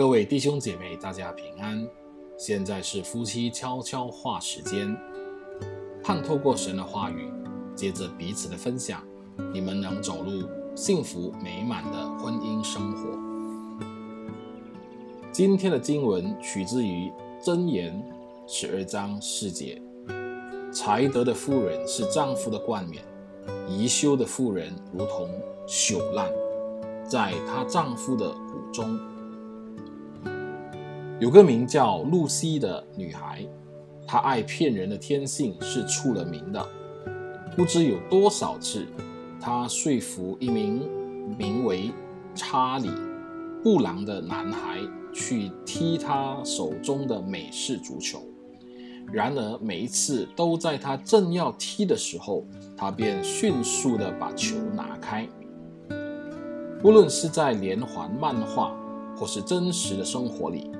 各位弟兄姐妹，大家平安。现在是夫妻悄悄话时间，盼透过神的话语，借着彼此的分享，你们能走入幸福美满的婚姻生活。今天的经文取自于箴言十二章四节：才德的妇人是丈夫的冠冕，贻羞的妇人如同朽烂，在她丈夫的骨中。有个名叫露西的女孩，她爱骗人的天性是出了名的。不知有多少次，她说服一名名为查理·布朗的男孩去踢她手中的美式足球。然而每一次都在他正要踢的时候，他便迅速地把球拿开。无论是在连环漫画或是真实的生活里。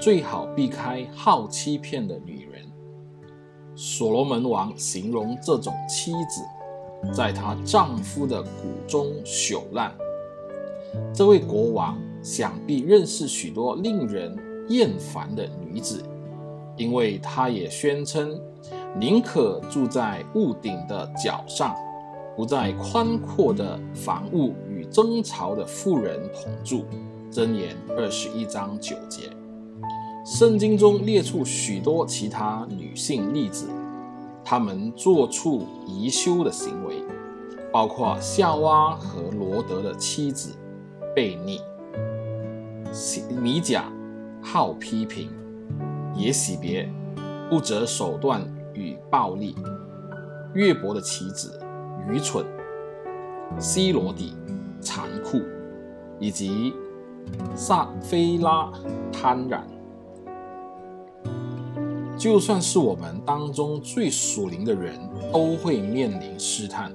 最好避开好欺骗的女人。所罗门王形容这种妻子，在她丈夫的骨中朽烂。这位国王想必认识许多令人厌烦的女子，因为他也宣称，宁可住在屋顶的角上，不在宽阔的房屋与争吵的妇人同住。箴言二十一章九节。圣经中列出许多其他女性例子，她们做出宜羞的行为，包括夏娃和罗德的妻子悖逆，米甲好批评，耶洗别不择手段与暴力，约伯的妻子愚蠢，西罗底残酷，以及撒非拉贪婪。就算是我们当中最属灵的人，都会面临试探，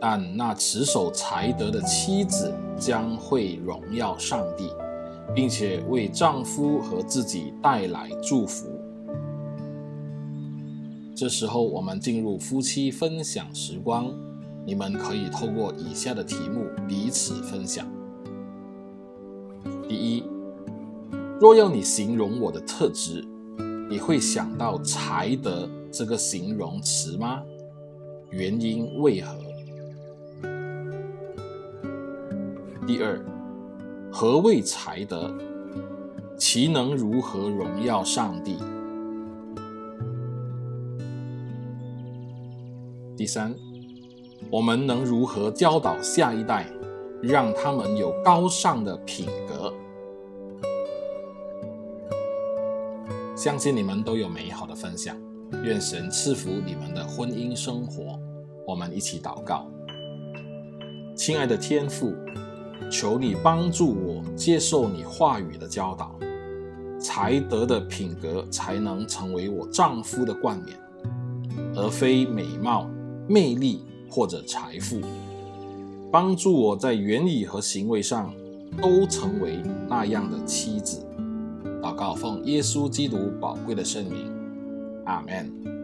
但那持守才德的妻子将会荣耀上帝，并且为丈夫和自己带来祝福。这时候，我们进入夫妻分享时光，你们可以透过以下的题目彼此分享。第一，若要你形容我的特质。你会想到才德这个形容词吗？原因为何？第二，何谓才德？其能如何荣耀上帝？第三，我们能如何教导下一代，让他们有高尚的品格？相信你们都有美好的分享，愿神赐福你们的婚姻生活。我们一起祷告，亲爱的天父，求你帮助我接受你话语的教导，才德的品格才能成为我丈夫的冠冕，而非美貌、魅力或者财富。帮助我在言语和行为上都成为那样的妻子。祷告奉耶稣基督宝贵的圣名，阿门。